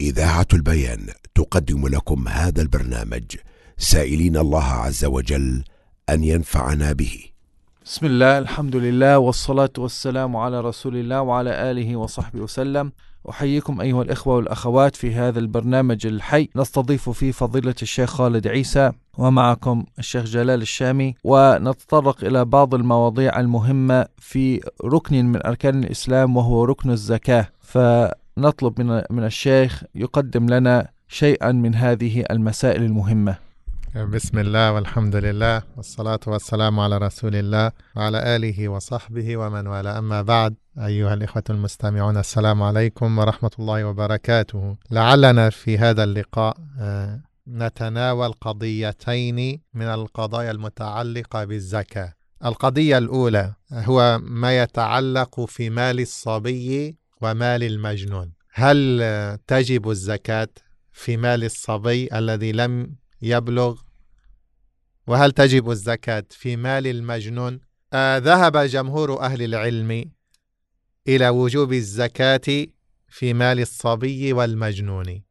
إذاعة البيان تقدم لكم هذا البرنامج سائلين الله عز وجل أن ينفعنا به. بسم الله الحمد لله والصلاة والسلام على رسول الله وعلى آله وصحبه وسلم. أحييكم أيها الإخوة والأخوات في هذا البرنامج الحي. نستضيف فيه فضيلة الشيخ خالد عيسى ومعكم الشيخ جلال الشامي. ونتطرق إلى بعض المواضيع المهمة في ركن من أركان الإسلام وهو ركن الزكاة. فنطلب من من الشيخ يقدم لنا شيئا من هذه المسائل المهمة. بسم الله والحمد لله والصلاة والسلام على رسول الله وعلى آله وصحبه ومن والاه. أما بعد أيها الإخوة المستمعون السلام عليكم ورحمة الله وبركاته. لعلنا في هذا اللقاء آه، نتناول قضيتين من القضايا المتعلقة بالزكاة. القضية الأولى هو ما يتعلق في مال الصبي ومال المجنون هل تجب الزكاة في مال الصبي الذي لم يبلغ؟ وهل تجب الزكاة في مال المجنون؟ آه ذهب جمهور أهل العلم إلى وجوب الزكاة في مال الصبي والمجنون.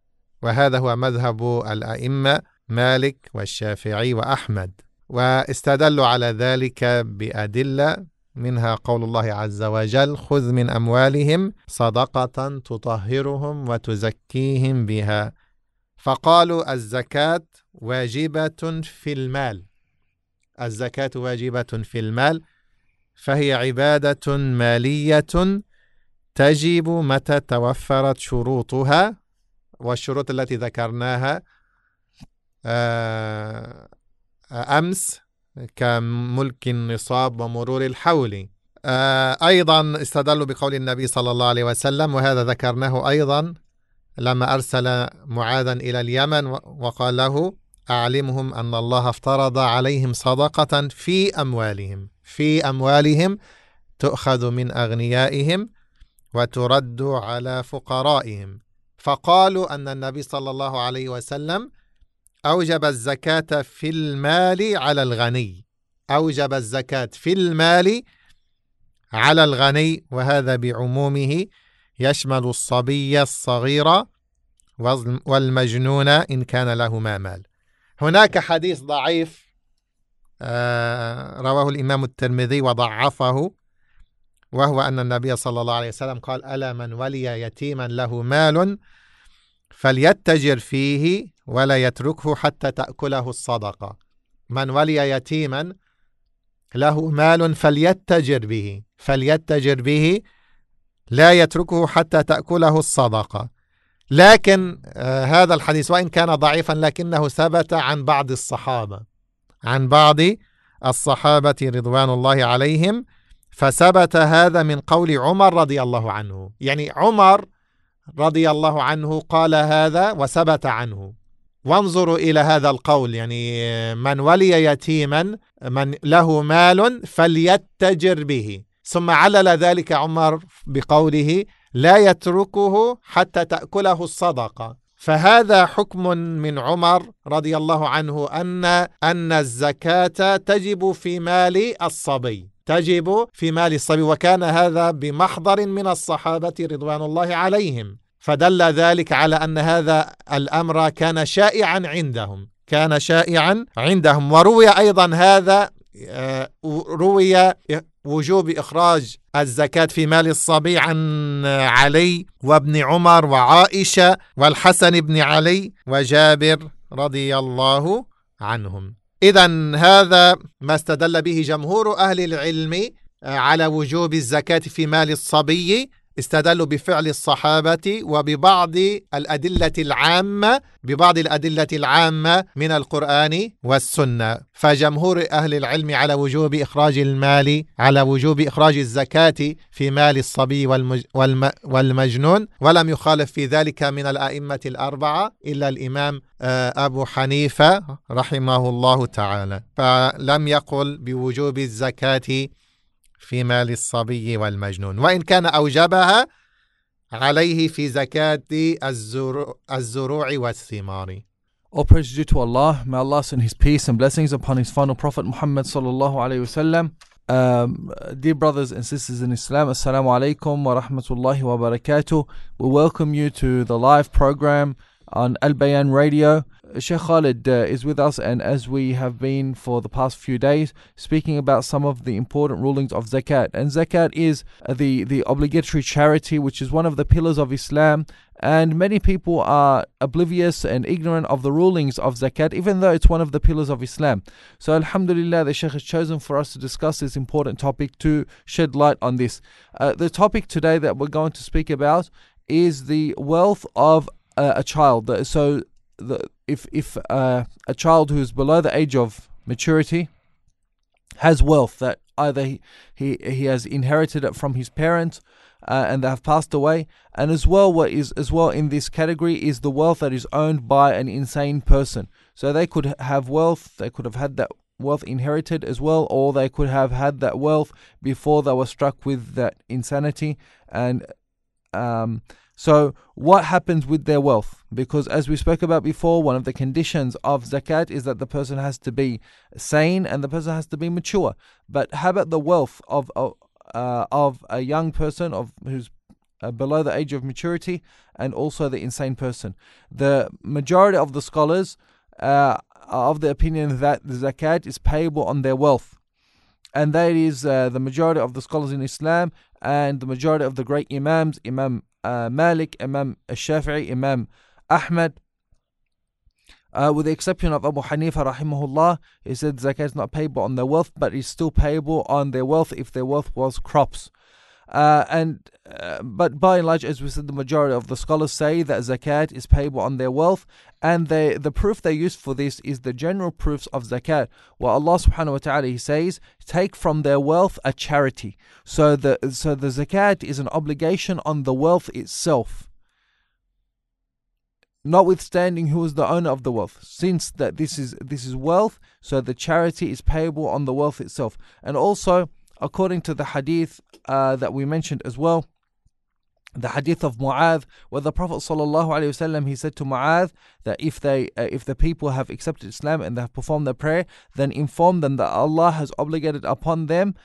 وهذا هو مذهب الأئمة مالك والشافعي وأحمد. واستدلوا على ذلك بأدلة منها قول الله عز وجل خذ من أموالهم صدقة تطهرهم وتزكيهم بها. فقالوا الزكاة واجبة في المال. الزكاة واجبة في المال فهي عبادة مالية تجب متى توفرت شروطها والشروط التي ذكرناها آه، أمس كملك النصاب ومرور الحول. آه، أيضا استدلوا بقول النبي صلى الله عليه وسلم وهذا ذكرناه أيضا لما أرسل معاذا إلى اليمن وقال له أعلمهم أن الله افترض عليهم صدقة في أموالهم في أموالهم تؤخذ من أغنيائهم وترد على فقرائهم. فقالوا أن النبي صلى الله عليه وسلم أوجب الزكاة في المال على الغني. أوجب الزكاة في المال على الغني وهذا بعمومه يشمل الصبي الصغير والمجنون إن كان لهما مال. هناك حديث ضعيف آه، رواه الإمام الترمذي وضعفه وهو أن النبي صلى الله عليه وسلم قال ألا من ولي يتيما له مال فليتجر فيه ولا يتركه حتى تأكله الصدقة. من ولي يتيما له مال فليتجر به. فليتجر به لا يتركه حتى تأكله الصدقة. لكن آه هذا الحديث وإن كان ضعيفا لكنه ثبت عن بعض الصحابة. عن بعض الصحابة رضوان الله عليهم فثبت هذا من قول عمر رضي الله عنه. يعني عمر رضي الله عنه قال هذا وثبت عنه. وانظروا إلى هذا القول يعني من ولي يتيما من له مال فليتجر به. ثم علل ذلك عمر بقوله لا يتركه حتى تأكله الصدقة. فهذا حكم من عمر رضي الله عنه أن أن الزكاة تجب في مال الصبي. تجب في مال الصبي وكان هذا بمحضر من الصحابة رضوان الله عليهم. فدل ذلك على أن هذا الأمر كان شائعا عندهم كان شائعا عندهم. وروي أيضا هذا آه، روي وجوب إخراج الزكاة في مال الصبي عن علي وابن عمر وعائشة والحسن بن علي وجابر رضي الله عنهم. إذا هذا ما استدل به جمهور أهل العلم على وجوب الزكاة في مال الصبي استدلوا بفعل الصحابة وببعض الأدلة العامة ببعض الأدلة العامة من القرآن والسنة. فجمهور أهل العلم على وجوب إخراج المال على وجوب إخراج الزكاة في مال الصبي والمج والم والمجنون ولم يخالف في ذلك من الأئمة الأربعة إلا الإمام آه، أبو حنيفة رحمه الله تعالى. فلم يقل بوجوب الزكاة في مال الصبي والمجنون وإن كان أوجبها عليه في زكاة الزروع والثمار All praise due to Allah. May Allah send His peace and blessings upon His final Prophet Muhammad sallallahu alaihi wasallam. Um, dear brothers and sisters in Islam, Assalamu alaikum wa rahmatullahi wa barakatuh. We welcome you to the live program on Al Bayan Radio. Sheikh Khalid uh, is with us, and as we have been for the past few days, speaking about some of the important rulings of zakat. And zakat is uh, the, the obligatory charity, which is one of the pillars of Islam and many people are oblivious and ignorant of the rulings of zakat, even though it's one of the pillars of Islam. So, Alhamdulillah, the Sheikh has chosen for us to discuss this important topic to shed light on this. Uh, the topic today that we're going to speak about is the wealth of uh, a child. So, the, if if uh, a child who is below the age of maturity has wealth that either he, he, he has inherited it from his parents uh, and they have passed away. And as well, what is as well in this category is the wealth that is owned by an insane person. So they could have wealth, they could have had that wealth inherited as well, or they could have had that wealth before they were struck with that insanity. And um, so, what happens with their wealth? Because, as we spoke about before, one of the conditions of zakat is that the person has to be sane and the person has to be mature. But how about the wealth of, uh, of a young person of who's uh, below the age of maturity and also the insane person. The majority of the scholars uh, are of the opinion that the zakat is payable on their wealth. And that is uh, the majority of the scholars in Islam and the majority of the great Imams, Imam uh, Malik, Imam Shafi'i, Imam Ahmad, uh, with the exception of Abu Hanifa rahimahullah, he said zakat is not payable on their wealth, but is still payable on their wealth if their wealth was crops. Uh, and uh, but by and large, as we said, the majority of the scholars say that zakat is payable on their wealth, and they, the proof they use for this is the general proofs of zakat. Well, Allah Subhanahu wa Taala He says, take from their wealth a charity. So the so the zakat is an obligation on the wealth itself notwithstanding who is the owner of the wealth since that this is this is wealth so the charity is payable on the wealth itself and also according to the hadith uh, that we mentioned as well the hadith of Mu'adh, where the Prophet ﷺ, he said to Mu'adh that if they, uh, if the people have accepted Islam and they have performed their prayer, then inform them that Allah has obligated upon them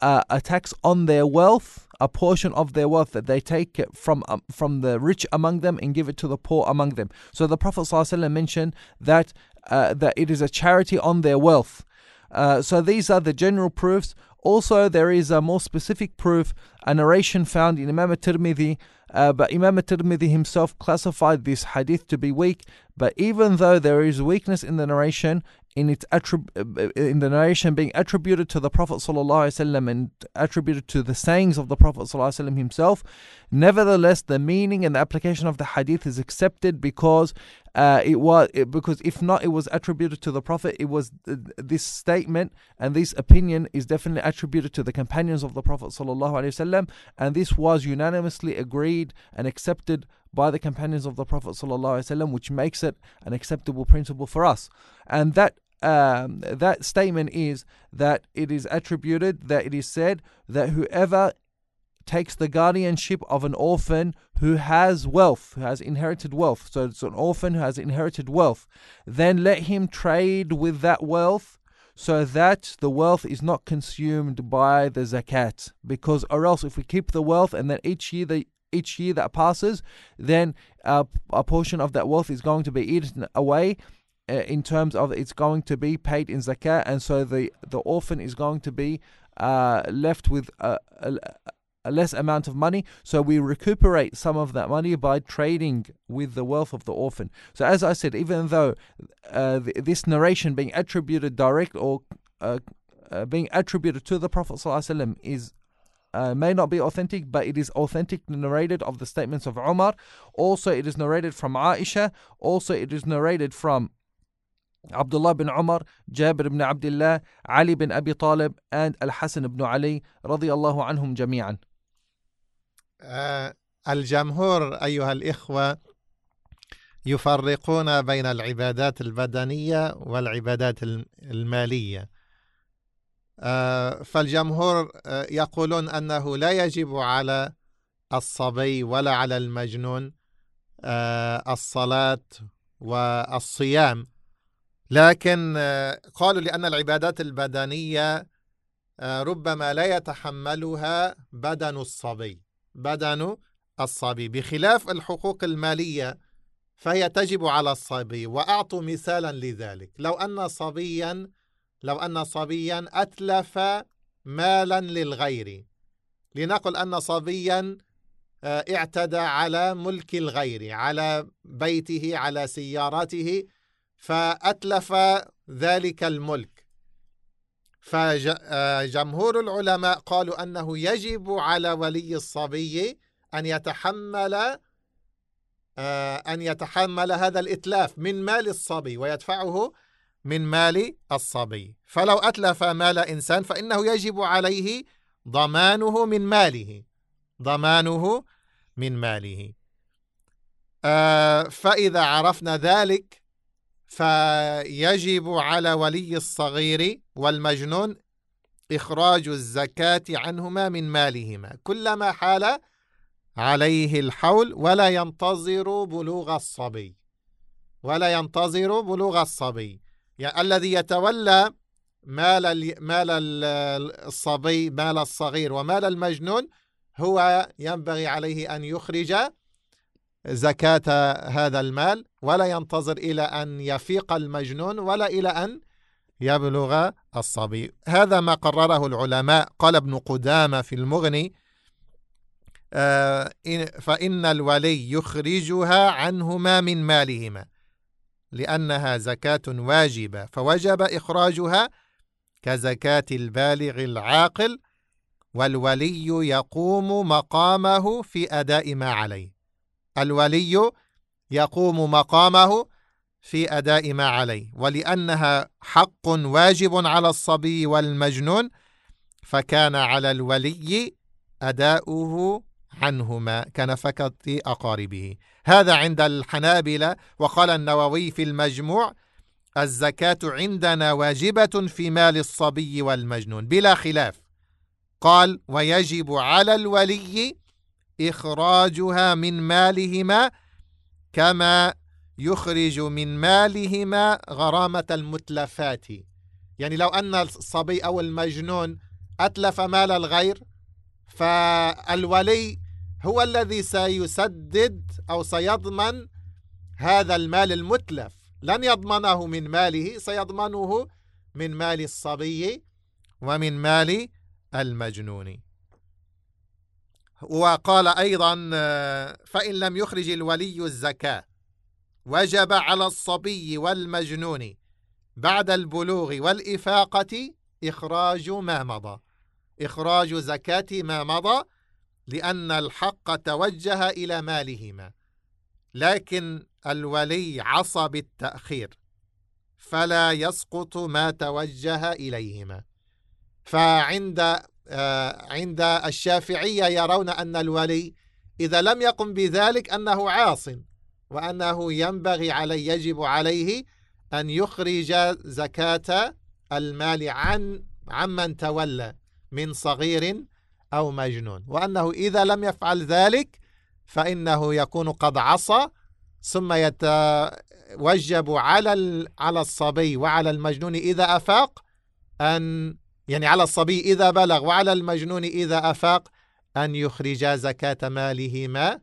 uh, a tax on their wealth, a portion of their wealth that they take from um, from the rich among them and give it to the poor among them. So the Prophet ﷺ mentioned that uh, that it is a charity on their wealth. Uh, so these are the general proofs. Also, there is a more specific proof, a narration found in Imam Tirmidhi, uh, but Imam Tirmidhi himself classified this hadith to be weak. But even though there is weakness in the narration, in its attrib- uh, in the narration being attributed to the Prophet ﷺ and attributed to the sayings of the Prophet ﷺ himself, nevertheless the meaning and the application of the hadith is accepted because uh, it was it, because if not it was attributed to the Prophet. It was uh, this statement and this opinion is definitely attributed to the companions of the Prophet ﷺ, and this was unanimously agreed and accepted by the companions of the Prophet ﷺ, which makes it an acceptable principle for us. And that um, that statement is that it is attributed, that it is said that whoever takes the guardianship of an orphan who has wealth, who has inherited wealth, so it's an orphan who has inherited wealth, then let him trade with that wealth so that the wealth is not consumed by the zakat. Because, or else, if we keep the wealth and then each year the each year that passes, then a portion of that wealth is going to be eaten away uh, in terms of it's going to be paid in zakat, and so the, the orphan is going to be uh, left with a, a, a, less amount of money. So we recuperate some of that money by trading with the wealth of the orphan. So as I said, even though uh, this narration being attributed direct or uh, uh, being attributed to the Prophet ﷺ is uh, may not be authentic, but it is authentic narrated of the statements of Umar. Also, it is narrated from Aisha. Also, it is narrated from Abdullah bin Umar, Jabir ibn Abdullah, Ali bin Abi Talib, and Al Hassan ibn Ali, radiyallahu anhum jami'an. الجمهور أيها الإخوة يفرقون بين العبادات البدنية والعبادات المالية آه، فالجمهور آه، يقولون أنه لا يجب على الصبي ولا على المجنون آه، الصلاة والصيام. لكن قالوا لأن العبادات البدنية آه، ربما لا يتحملها بدن الصبي بدن الصبي. بخلاف الحقوق المالية فهي تجب على الصبي وأعطوا مثالا لذلك. لو أن صبيا لو أن صبيا أتلف مالا للغير. لنقل أن صبيا آه، اعتدى على ملك الغير على بيته على سيارته فأتلف ذلك الملك. فجمهور العلماء قالوا أنه يجب على ولي الصبي أن يتحمل آه، أن يتحمل هذا الإتلاف من مال الصبي ويدفعه من مال الصبي. فلو أتلف مال إنسان فإنه يجب عليه ضمانه من ماله. ضمانه من ماله. آه، فإذا عرفنا ذلك فيجب على ولي الصغير والمجنون إخراج الزكاة عنهما من مالهما. كلما حال عليه الحول ولا ينتظر بلوغ الصبي. ولا ينتظر بلوغ الصبي. يعني الذي يتولى مال مال الصبي مال الصغير ومال المجنون هو ينبغي عليه أن يخرج زكاة هذا المال ولا ينتظر إلى أن يفيق المجنون ولا إلى أن يبلغ الصبي. هذا ما قرره العلماء. قال ابن قدامة في المغني آه، فإن الولي يخرجها عنهما من مالهما. لأنها زكاة واجبة فوجب إخراجها كزكاة البالغ العاقل والولي يقوم مقامه في أداء ما عليه. الولي يقوم مقامه في أداء ما عليه ولأنها حق واجب على الصبي والمجنون فكان على الولي أداؤه عنهما كنفقة أقاربه هذا عند الحنابلة. وقال النووي في المجموع الزكاة عندنا واجبة في مال الصبي والمجنون بلا خلاف. قال ويجب على الولي إخراجها من مالهما كما يخرج من مالهما غرامة المتلفات. يعني لو أن الصبي أو المجنون أتلف مال الغير فالولي هو الذي سيسدد أو سيضمن هذا المال المتلف. لن يضمنه من ماله سيضمنه من مال الصبي ومن مال المجنون. وقال أيضا فإن لم يخرج الولي الزكاة وجب على الصبي والمجنون بعد البلوغ والإفاقة إخراج ما مضى. إخراج زكاة ما مضى لأن الحق توجه إلى مالهما لكن الولي عصى بالتأخير فلا يسقط ما توجه إليهما. فعند آه، عند الشافعية يرون أن الولي إذا لم يقم بذلك أنه عاص وأنه ينبغي عليه يجب عليه أن يخرج زكاة المال عن عمن تولى من صغير أو مجنون. وأنه إذا لم يفعل ذلك فإنه يكون قد عصى ثم يتوجب على على الصبي وعلى المجنون إذا أفاق أن يعني على الصبي إذا بلغ وعلى المجنون إذا أفاق أن يخرج زكاة مالهما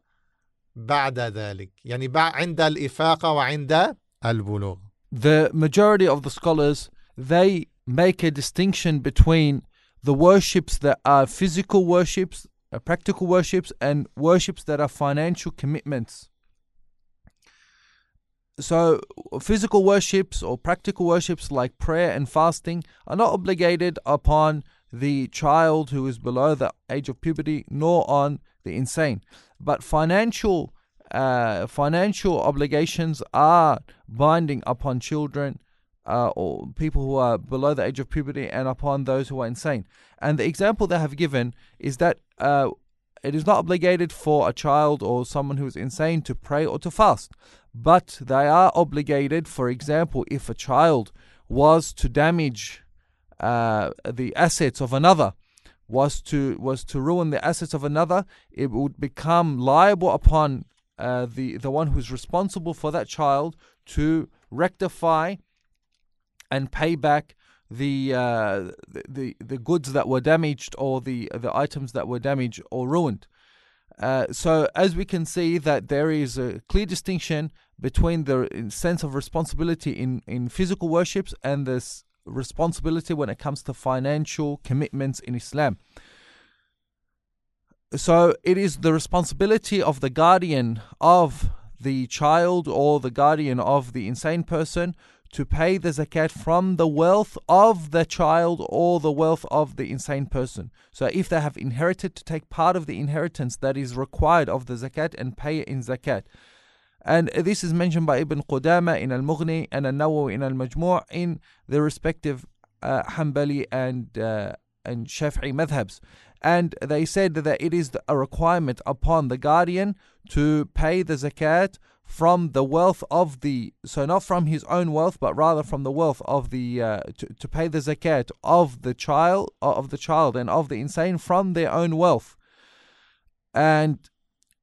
بعد ذلك. يعني عند الإفاقة وعند البلوغ. The majority of the scholars they make a distinction between the worships that are physical worships, uh, practical worships, and worships that are financial commitments. So, physical worships or practical worships like prayer and fasting are not obligated upon the child who is below the age of puberty nor on the insane. But financial uh, financial obligations are binding upon children uh, or people who are below the age of puberty and upon those who are insane. And the example they have given is that uh, it is not obligated for a child or someone who is insane to pray or to fast, but they are obligated, for example, if a child was to damage uh, the assets of another, was to was to ruin the assets of another, it would become liable upon uh, the the one who's responsible for that child to rectify and pay back the, uh, the the goods that were damaged or the the items that were damaged or ruined. Uh, so as we can see that there is a clear distinction between the sense of responsibility in, in physical worships and this responsibility when it comes to financial commitments in Islam. So it is the responsibility of the guardian of the child or the guardian of the insane person to pay the zakat from the wealth of the child or the wealth of the insane person. So if they have inherited, to take part of the inheritance that is required of the zakat and pay in zakat. And this is mentioned by Ibn Qudama in Al Mughni and Al Nawawi in Al Majmu' in the respective uh, Hanbali and uh, and Shafi'i madhabs. And they said that it is a requirement upon the guardian to pay the zakat from the wealth of the so not from his own wealth but rather from the wealth of the uh, to, to pay the zakat of the child of the child and of the insane from their own wealth. And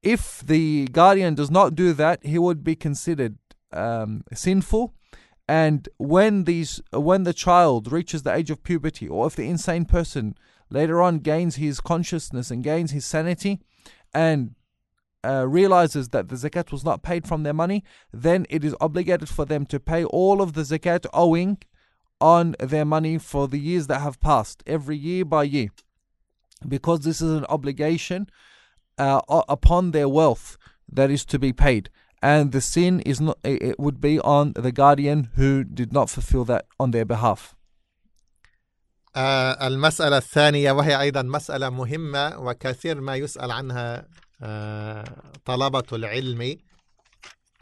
if the guardian does not do that he would be considered um, sinful. And when these when the child reaches the age of puberty or if the insane person later on gains his consciousness and gains his sanity and uh, realizes that the zakat was not paid from their money, then it is obligated for them to pay all of the zakat owing on their money for the years that have passed, every year by year, because this is an obligation uh, upon their wealth that is to be paid. And the sin is not; it would be on the guardian who did not fulfill that on their behalf. آه المسألة الثانية وهي أيضا مسألة مهمة وكثير ما يسأل عنها طلبة العلم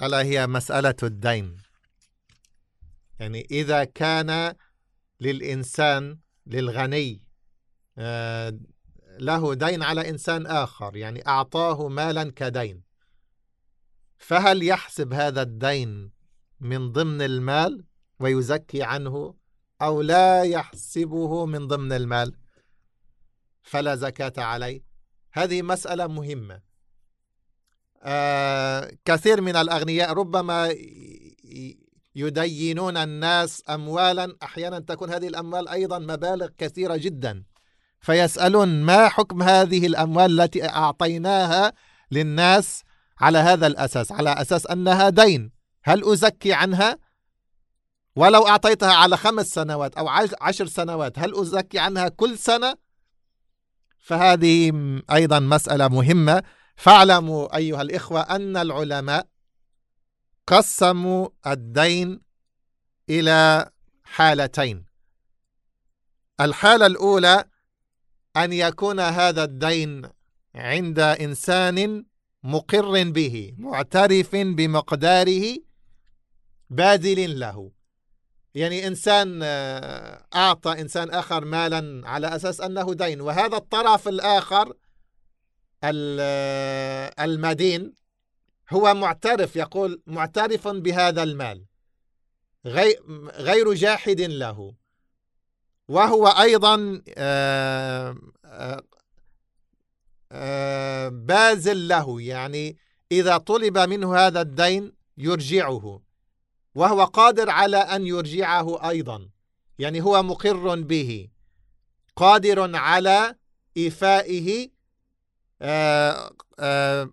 ألا هي مسألة الدين؟ يعني إذا كان للإنسان للغني آه، له دين على إنسان آخر يعني أعطاه مالا كدين فهل يحسب هذا الدين من ضمن المال ويزكي عنه أو لا يحسبه من ضمن المال؟ فلا زكاة عليه. هذه مسألة مهمة. آه كثير من الأغنياء ربما يدينون الناس أموالا أحيانا تكون هذه الأموال أيضا مبالغ كثيرة جدا. فيسألون ما حكم هذه الأموال التي أعطيناها للناس على هذا الأساس؟ على أساس أنها دين. هل أزكي عنها؟ ولو أعطيتها على خمس سنوات أو عشر سنوات هل أزكي عنها كل سنة؟ فهذه أيضا مسألة مهمة. فاعلموا أيها الإخوة أن العلماء قسموا الدين إلى حالتين. الحالة الأولى أن يكون هذا الدين عند إنسان مقر به معترف بمقداره باذل له. يعني إنسان آه، أعطى إنسان آخر مالا على أساس أنه دين. وهذا الطرف الآخر آه، المدين هو معترف يقول معترف بهذا المال. غير جاحد له. وهو أيضا آه، باذل له. يعني إذا طلب منه هذا الدين يرجعه. وهو قادر على أن يرجعه أيضا. يعني هو مقر به قادر على إيفائه آه، آه،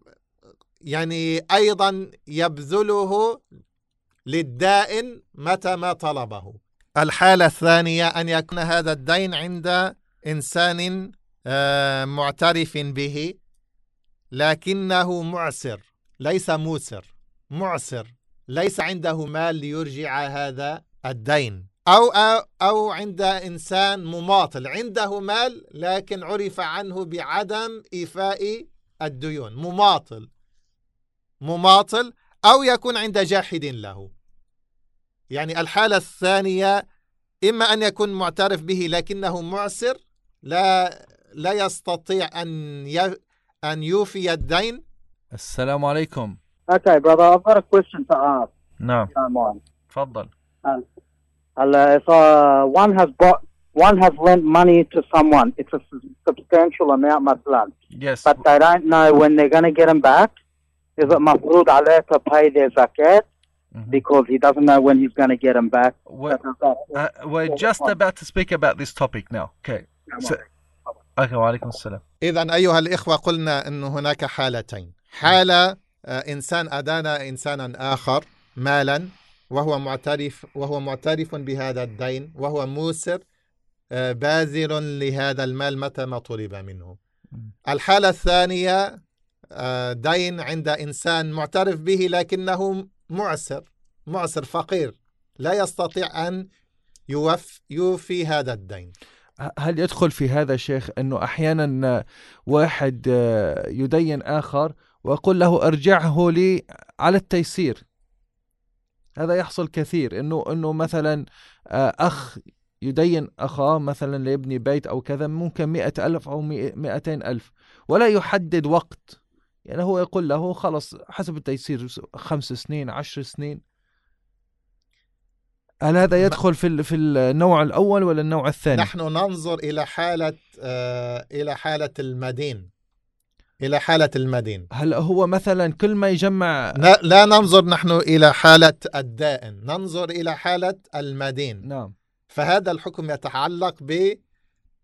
يعني أيضا يبذله للدائن متى ما طلبه. الحالة الثانية أن يكون هذا الدين عند إنسان آه، معترف به لكنه معسر ليس موسر معسر. ليس عنده مال ليرجع هذا الدين. أو, أو, عند إنسان مماطل. عنده مال لكن عرف عنه بعدم إيفاء الديون. مماطل. مماطل أو يكون عند جاحد له. يعني الحالة الثانية إما أن يكون معترف به لكنه معسر لا لا يستطيع أن أن يوفي الدين. السلام عليكم. Okay, brother, I've got a question to ask. No. If you don't mind. تفضل. Um, if uh, one has bought, one has lent money to someone, it's a substantial amount, مثلا. Yes. But they don't know when they're going to get them back. Is it mafrud alayh to pay their zakat? Mhm. because he doesn't know when he's going to get them back. We're, uh, we're just about to speak about this topic now. Okay. So, okay. وعليكم السلام. إذا أيها الإخوة قلنا أن هناك حالتين حالة آه، إنسان أدان إنسانا آخر مالا وهو معترف وهو معترف بهذا الدين وهو موسر آه، باذل لهذا المال متى ما طلب منه. الحالة الثانية آه، دين عند إنسان معترف به لكنه معسر معسر فقير لا يستطيع أن يوف يوفي هذا الدين. هل يدخل في هذا شيخ أنه أحيانا واحد آه، يدين آخر ويقول له أرجعه لي على التيسير. هذا يحصل كثير إنه إنه مثلا آه، أخ يدين أخاه مثلا ليبني بيت أو كذا ممكن مئة ألف أو مئ- مئتين ألف ولا يحدد وقت. يعني هو يقول له خلص حسب التيسير خمس سنين عشر سنين. هل هذا يدخل في في النوع الأول ولا النوع الثاني؟ نحن ننظر إلى حالة آه، إلى حالة المدين. إلى حالة المدين. هل هو مثلا كل ما يجمع لا, لا ننظر نحن إلى حالة الدائن ننظر إلى حالة المدين. نعم. فهذا الحكم يتعلق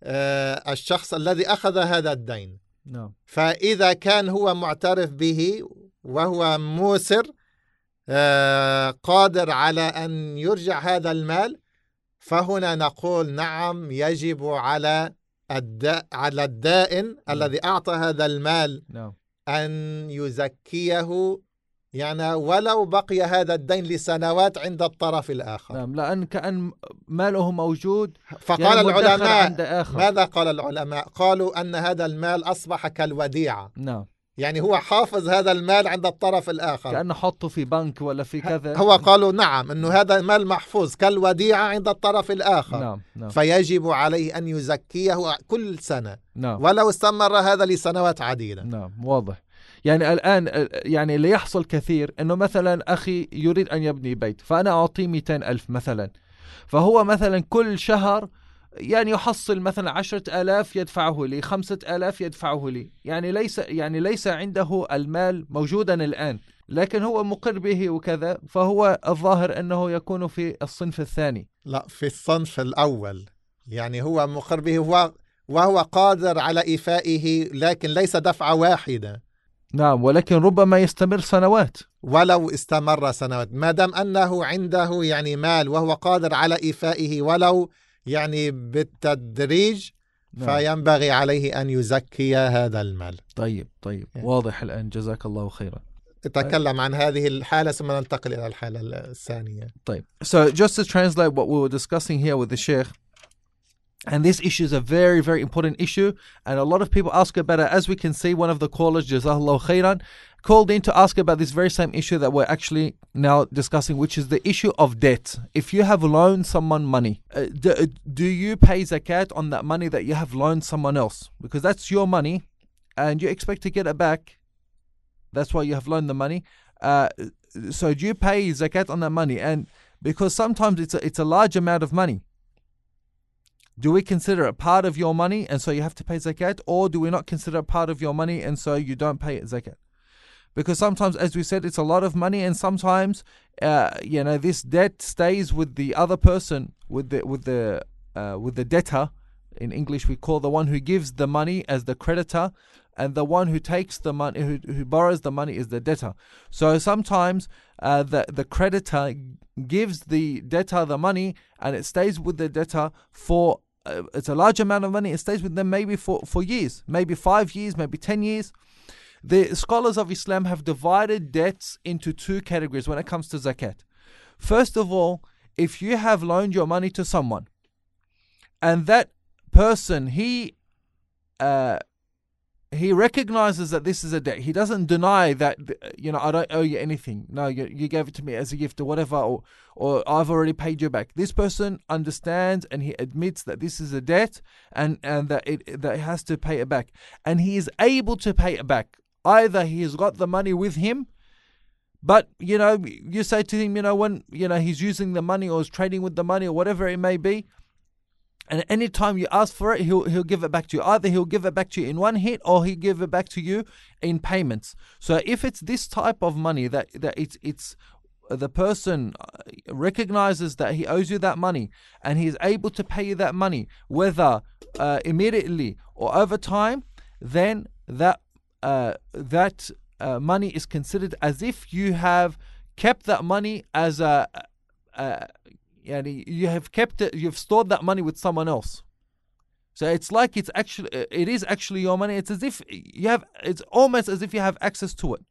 بالشخص الذي أخذ هذا الدين. نعم. فإذا كان هو معترف به وهو موسر آه، قادر على أن يرجع هذا المال فهنا نقول نعم يجب على الدا على الدائن الذي أعطى هذا المال نعم. أن يزكيه يعني ولو بقي هذا الدين لسنوات عند الطرف الآخر. نعم لأن كأن ماله موجود فقال يعني العلماء ماذا قال العلماء؟ قالوا أن هذا المال أصبح كالوديعة. نعم. يعني هو حافظ هذا المال عند الطرف الآخر. كأنه حطه في بنك ولا في كذا. هو قالوا نعم أنه هذا المال محفوظ كالوديعة عند الطرف الآخر. نعم نعم. فيجب عليه أن يزكيه كل سنة. نعم. ولو استمر هذا لسنوات عديدة. نعم واضح. يعني الآن يعني اللي يحصل كثير أنه مثلا أخي يريد أن يبني بيت فأنا أعطيه 200 ألف مثلا. فهو مثلا كل شهر يعني يحصل مثلا عشرة آلاف يدفعه لي خمسة آلاف يدفعه لي. يعني ليس يعني ليس عنده المال موجودا الآن لكن هو مقر به وكذا فهو الظاهر أنه يكون في الصنف الثاني. لا في الصنف الأول. يعني هو مقر به هو وهو قادر على إيفائه لكن ليس دفعة واحدة. نعم ولكن ربما يستمر سنوات. ولو استمر سنوات. ما دام أنه عنده يعني مال وهو قادر على إيفائه ولو يعني بالتدريج نعم. فينبغي عليه أن يزكي هذا المال طيب طيب يعني. واضح الآن جزاك الله خيرا نتكلم عن هذه الحالة ثم ننتقل إلى الحالة الثانية طيب so just to translate what we were discussing here with the sheikh and this issue is a very very important issue and a lot of people ask about it as we can see one of the callers Jazahullah khairan called in to ask about this very same issue that we're actually now discussing which is the issue of debt. If you have loaned someone money uh, do, do you pay zakat on that money that you have loaned someone else? Because that's your money and you expect to get it back. That's why you have loaned the money. Uh, so do you pay zakat on that money? And because sometimes it's a, it's a large amount of money. Do we consider it part of your money and so you have to pay zakat or do we not consider it part of your money and so you don't pay zakat because sometimes as we said it's a lot of money and sometimes uh, you know this debt stays with the other person with the with the uh, with the debtor. In english we call the one who gives the money as the creditor and the one who takes the money who, who borrows the money is the debtor. So sometimes uh, the the creditor gives the debtor the money and it stays with the debtor for uh, it's a large amount of money. It stays with them maybe for for years maybe 5 years maybe 10 years the scholars of Islam have divided debts into two categories when it comes to zakat first of all if you have loaned your money to someone and that person he uh he recognizes that this is a debt. He doesn't deny that you know I don't owe you anything. No, you, you gave it to me as a gift or whatever, or or I've already paid you back. This person understands and he admits that this is a debt and and that it that he has to pay it back, and he is able to pay it back. Either he has got the money with him, but you know you say to him, you know when you know he's using the money or is trading with the money or whatever it may be. And any time you ask for it, he'll he'll give it back to you. Either he'll give it back to you in one hit, or he'll give it back to you in payments. So if it's this type of money that that it's it's the person uh, recognizes that he owes you that money and he is able to pay you that money, whether uh, immediately or over time, then that uh, that uh, money is considered as if you have kept that money as a, a, you have kept it, you've stored that money with someone else. So it's like it's actually, it is actually your money. It's as if you have, it's almost as if you have access to it.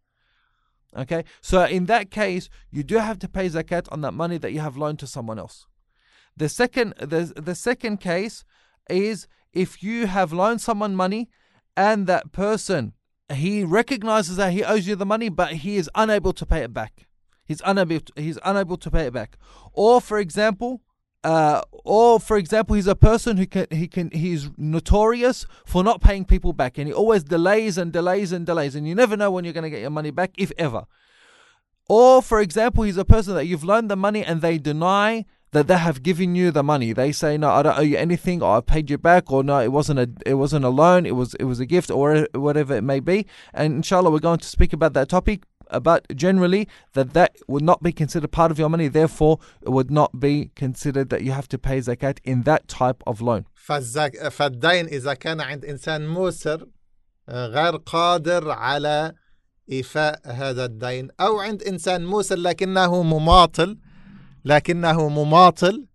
Okay, so in that case, you do have to pay zakat on that money that you have loaned to someone else. The second, the, the second case is if you have loaned someone money and that person he recognizes that he owes you the money, but he is unable to pay it back. He's unable. To, he's unable to pay it back. Or, for example, uh, or for example, he's a person who can he can he's notorious for not paying people back, and he always delays and delays and delays, and you never know when you're going to get your money back, if ever. Or, for example, he's a person that you've loaned the money and they deny that they have given you the money. They say, "No, I don't owe you anything, or I paid you back, or no, it wasn't a it wasn't a loan, it was it was a gift, or whatever it may be." And inshallah, we're going to speak about that topic. But generally, that that would not be considered part of your money. Therefore, it would not be considered that you have to pay zakat in that type of loan. فالدين إذا كان عند إنسان موسر غير قادر على إيفاء هذا الدين أو عند إنسان موسر لكنه مماطل لكنه مماطل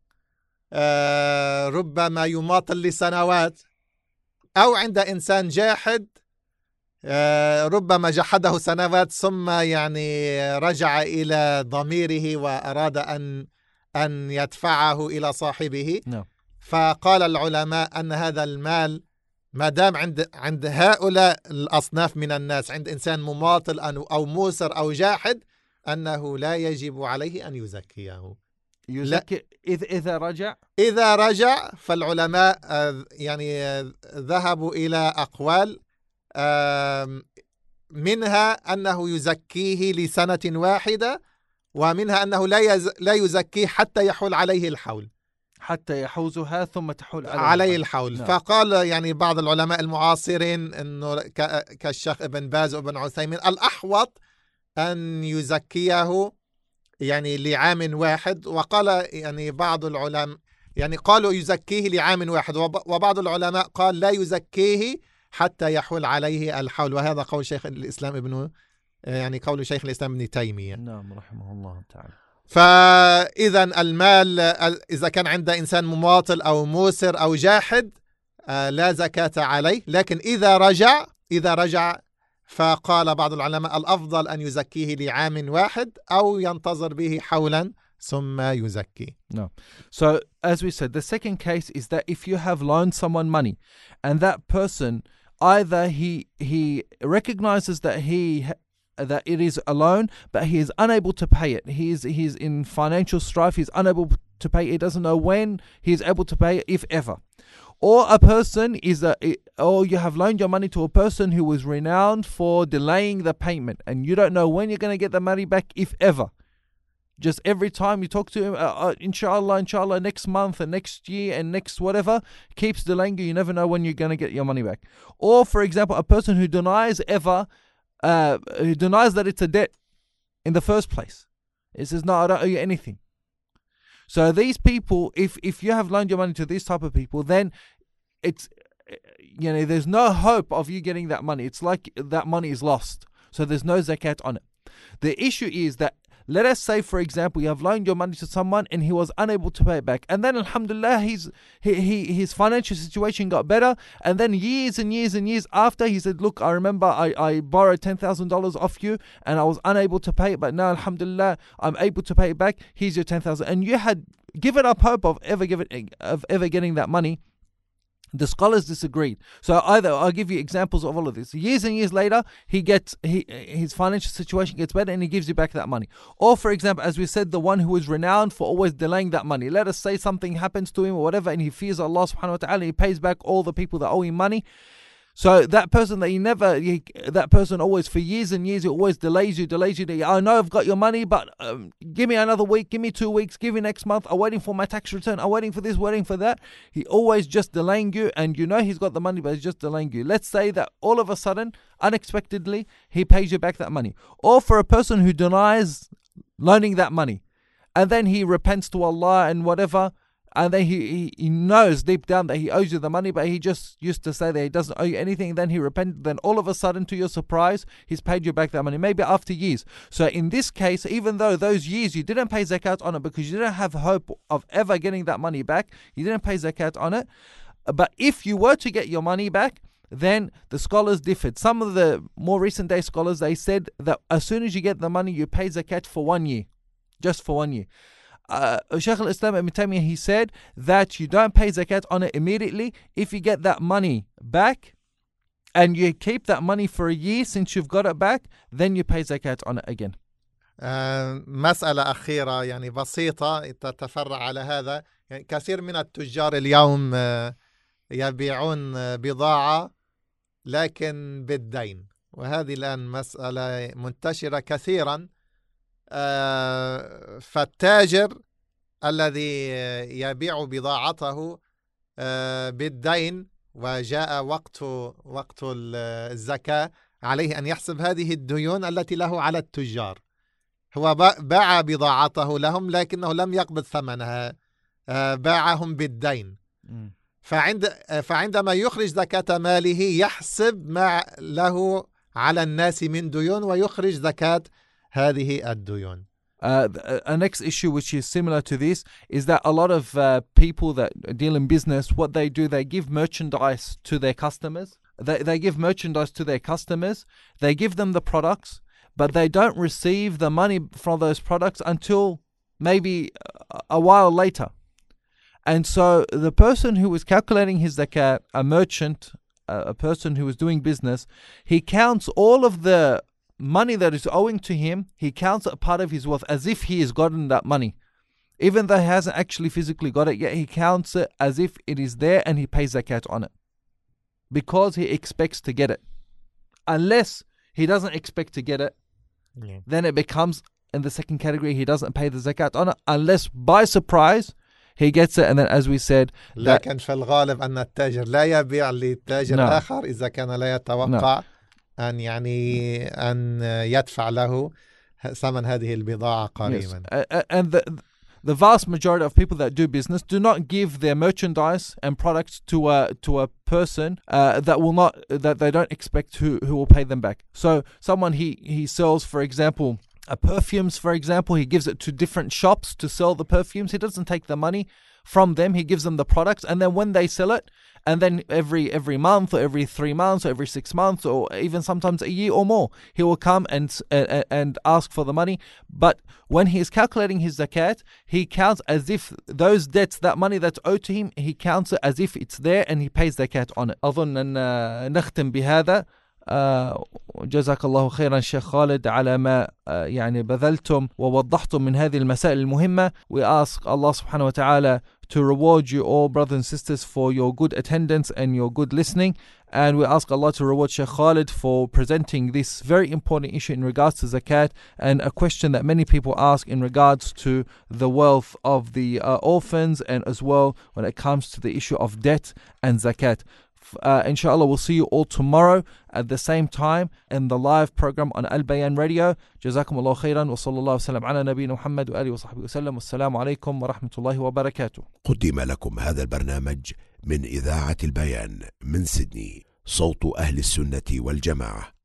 آه، ربما يماطل لسنوات أو عند إنسان جاحد آه، ربما جحده سنوات ثم يعني رجع إلى ضميره وأراد أن أن يدفعه إلى صاحبه no. فقال العلماء أن هذا المال ما دام عند عند هؤلاء الأصناف من الناس عند إنسان مماطل أو موسر أو جاحد أنه لا يجب عليه أن يزكيه يزكي إذا إذا رجع إذا رجع فالعلماء آه، يعني آه، ذهبوا إلى أقوال منها أنه يزكيه لسنة واحدة ومنها أنه لا يز... لا يزكيه حتى يحول عليه الحول حتى يحوزها ثم تحول عليه, عليه الحول نعم. فقال يعني بعض العلماء المعاصرين إنه. كالشيخ ابن باز وابن عثيمين الأحوط أن يزكيه يعني لعام واحد وقال يعني بعض العلماء يعني قالوا يزكيه لعام واحد وبعض العلماء قال لا يزكيه حتى يحول عليه الحول. وهذا قول شيخ الإسلام ابن يعني قول شيخ الإسلام ابن تيمية. نعم رحمه الله تعالى. فإذا المال إذا كان عند إنسان مماطل أو موسر أو جاحد آه، لا زكاة عليه لكن إذا رجع إذا رجع فقال بعض العلماء الأفضل أن يزكيه لعام واحد أو ينتظر به حولا ثم يزكي. No. So as we said, the second case is that if you have loaned someone money and that person either he he recognizes that he that it is a loan, but he is unable to pay it. He is he's in financial strife. He's unable to pay. He doesn't know when he is able to pay it, if ever or a person is a or you have loaned your money to a person who was renowned for delaying the payment and you don't know when you're going to get the money back if ever. Just every time you talk to him uh, uh, inshallah inshallah next month and next year and next whatever keeps delaying you you never know when you're going to get your money back. Or for example a person who denies ever uh, who denies that it's a debt in the first place. It says no i don't owe you anything so these people, if if you have loaned your money to these type of people, then it's eh, you know there's no hope of you getting that money. It's like that money is lost. So there's no zakat on it. The issue is that let us say, for example, you have loaned your money to someone and he was unable to pay it back, and then Alhamdulillah, his he, he his financial situation got better, and then years and years and years after, he said, "Look, I remember I, I borrowed ten thousand dollars off you, and I was unable to pay it, but now Alhamdulillah, I'm able to pay it back. Here's your ten thousand, and you had given up hope of ever giving of ever getting that money." The scholars disagreed. So either I'll give you examples of all of this. Years and years later, he gets he his financial situation gets better and he gives you back that money. Or for example, as we said, the one who is renowned for always delaying that money. Let us say something happens to him or whatever, and he fears Allah subhanahu wa ta'ala, he pays back all the people that owe him money. So that person that he never, he, that person always for years and years, he always delays you, delays you. I know I've got your money, but um, give me another week, give me two weeks, give me next month. I'm waiting for my tax return. I'm waiting for this, waiting for that. He always just delaying you, and you know he's got the money, but he's just delaying you. Let's say that all of a sudden, unexpectedly, he pays you back that money. Or for a person who denies loaning that money. And then he repents to Allah and whatever. And then he, he, he knows deep down that he owes you the money, but he just used to say that he doesn't owe you anything. Then he repented. Then all of a sudden, to your surprise, he's paid you back that money, maybe after years. So in this case, even though those years you didn't pay zakat on it because you didn't have hope of ever getting that money back, you didn't pay zakat on it. But if you were to get your money back, then the scholars differed. Some of the more recent day scholars they said that as soon as you get the money, you pay zakat for one year, just for one year. Uh, Shaykh al-Islam Ibn Taymiyyah he said that you don't pay zakat on it immediately. If you get that money back, and you keep that money for a year since you've got it back, then you pay zakat on it again. آه، مسألة أخيرة يعني بسيطة تتفرع على هذا يعني كثير من التجار اليوم آه، يبيعون آه، بضاعة لكن بالدين وهذه الآن مسألة منتشرة كثيرا آه، فالتاجر الذي يبيع بضاعته آه، بالدين وجاء وقت وقت الزكاة عليه أن يحسب هذه الديون التي له على التجار. هو باع بضاعته لهم لكنه لم يقبض ثمنها آه، باعهم بالدين. فعند فعندما يخرج زكاة ماله يحسب ما له على الناس من ديون ويخرج زكاة هذه الديون. Uh, a next issue which is similar to this is that a lot of uh, people that deal in business what they do they give merchandise to their customers they, they give merchandise to their customers they give them the products but they don't receive the money from those products until maybe a while later and so the person who was calculating his zakat a merchant a person who was doing business he counts all of the money that is owing to him, he counts it part of his wealth as if he has gotten that money. Even though he hasn't actually physically got it yet, he counts it as if it is there and he pays zakat on it. Because he expects to get it. Unless he doesn't expect to get it, yeah. then it becomes in the second category, he doesn't pay the zakat on it. Unless by surprise, he gets it and then as we said لكن في الغالب أن التاجر لا يبيع لتاجر no. آخر إذا كان لا يتوقع no. أن يعني أن يدفع له ثمن هذه البضاعة قريبا. Yes. And the, the vast majority of people that do business do not give their merchandise and products to a to a person uh, that will not that they don't expect who who will pay them back. So someone he he sells, for example, uh, perfumes. For example, he gives it to different shops to sell the perfumes. He doesn't take the money from them. He gives them the products, and then when they sell it, and then every every month or every three months or every six months or even sometimes a year or more he will come and uh, and ask for the money but when he is calculating his zakat he counts as if those debts that money that's owed to him he counts it as if it's there and he pays zakat on it أظن أن نختم بهذا جزاك الله خيرا شيخ خالد على ما يعني بذلتم ووضحتم من هذه المسائل المهمة we ask Allah subhanahu wa ta'ala to reward you all brothers and sisters for your good attendance and your good listening and we ask Allah to reward Sheikh Khalid for presenting this very important issue in regards to zakat and a question that many people ask in regards to the wealth of the uh, orphans and as well when it comes to the issue of debt and zakat Uh, inshallah, we'll see you all tomorrow at the same time in the live program on Al Bayan Radio. جزاكم الله خيرا وصلى الله وسلم على نبينا محمد وآله وصحبه وسلم والسلام عليكم ورحمة الله وبركاته. قدم لكم هذا البرنامج من إذاعة البيان من سيدني صوت أهل السنة والجماعة